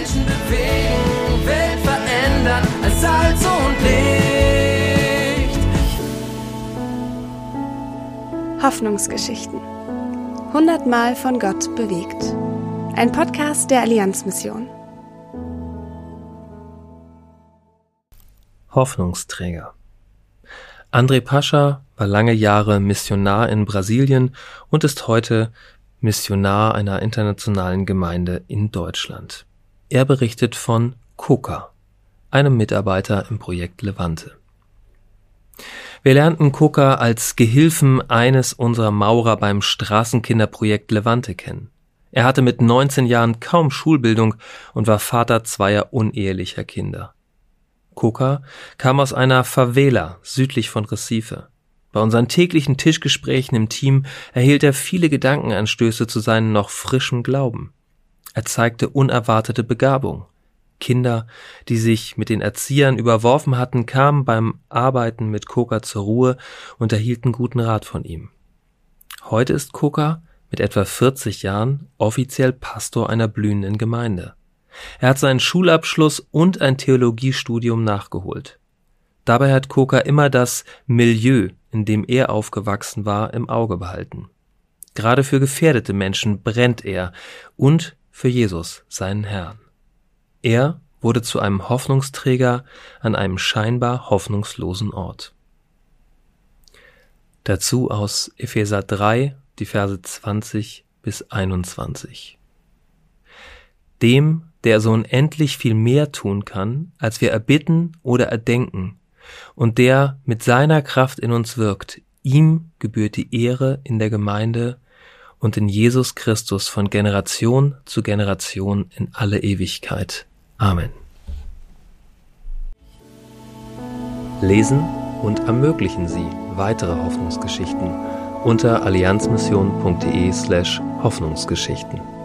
Menschen bewegen, Welt verändern als Salz und Licht. Hoffnungsgeschichten. Hundertmal von Gott bewegt. Ein Podcast der Allianzmission. Hoffnungsträger. André Pascha war lange Jahre Missionar in Brasilien und ist heute Missionar einer internationalen Gemeinde in Deutschland. Er berichtet von Coca, einem Mitarbeiter im Projekt Levante. Wir lernten Coca als Gehilfen eines unserer Maurer beim Straßenkinderprojekt Levante kennen. Er hatte mit 19 Jahren kaum Schulbildung und war Vater zweier unehelicher Kinder. Coca kam aus einer Favela südlich von Recife. Bei unseren täglichen Tischgesprächen im Team erhielt er viele Gedankenanstöße zu seinem noch frischen Glauben. Er zeigte unerwartete Begabung. Kinder, die sich mit den Erziehern überworfen hatten, kamen beim Arbeiten mit Coca zur Ruhe und erhielten guten Rat von ihm. Heute ist Coca mit etwa 40 Jahren offiziell Pastor einer blühenden Gemeinde. Er hat seinen Schulabschluss und ein Theologiestudium nachgeholt. Dabei hat Coca immer das Milieu, in dem er aufgewachsen war, im Auge behalten. Gerade für gefährdete Menschen brennt er und für Jesus, seinen Herrn. Er wurde zu einem Hoffnungsträger an einem scheinbar hoffnungslosen Ort. Dazu aus Epheser 3, die Verse 20 bis 21. Dem, der so unendlich viel mehr tun kann, als wir erbitten oder erdenken, und der mit seiner Kraft in uns wirkt, ihm gebührt die Ehre in der Gemeinde und in Jesus Christus von Generation zu Generation in alle Ewigkeit. Amen. Lesen und ermöglichen Sie weitere Hoffnungsgeschichten unter allianzmission.de slash Hoffnungsgeschichten.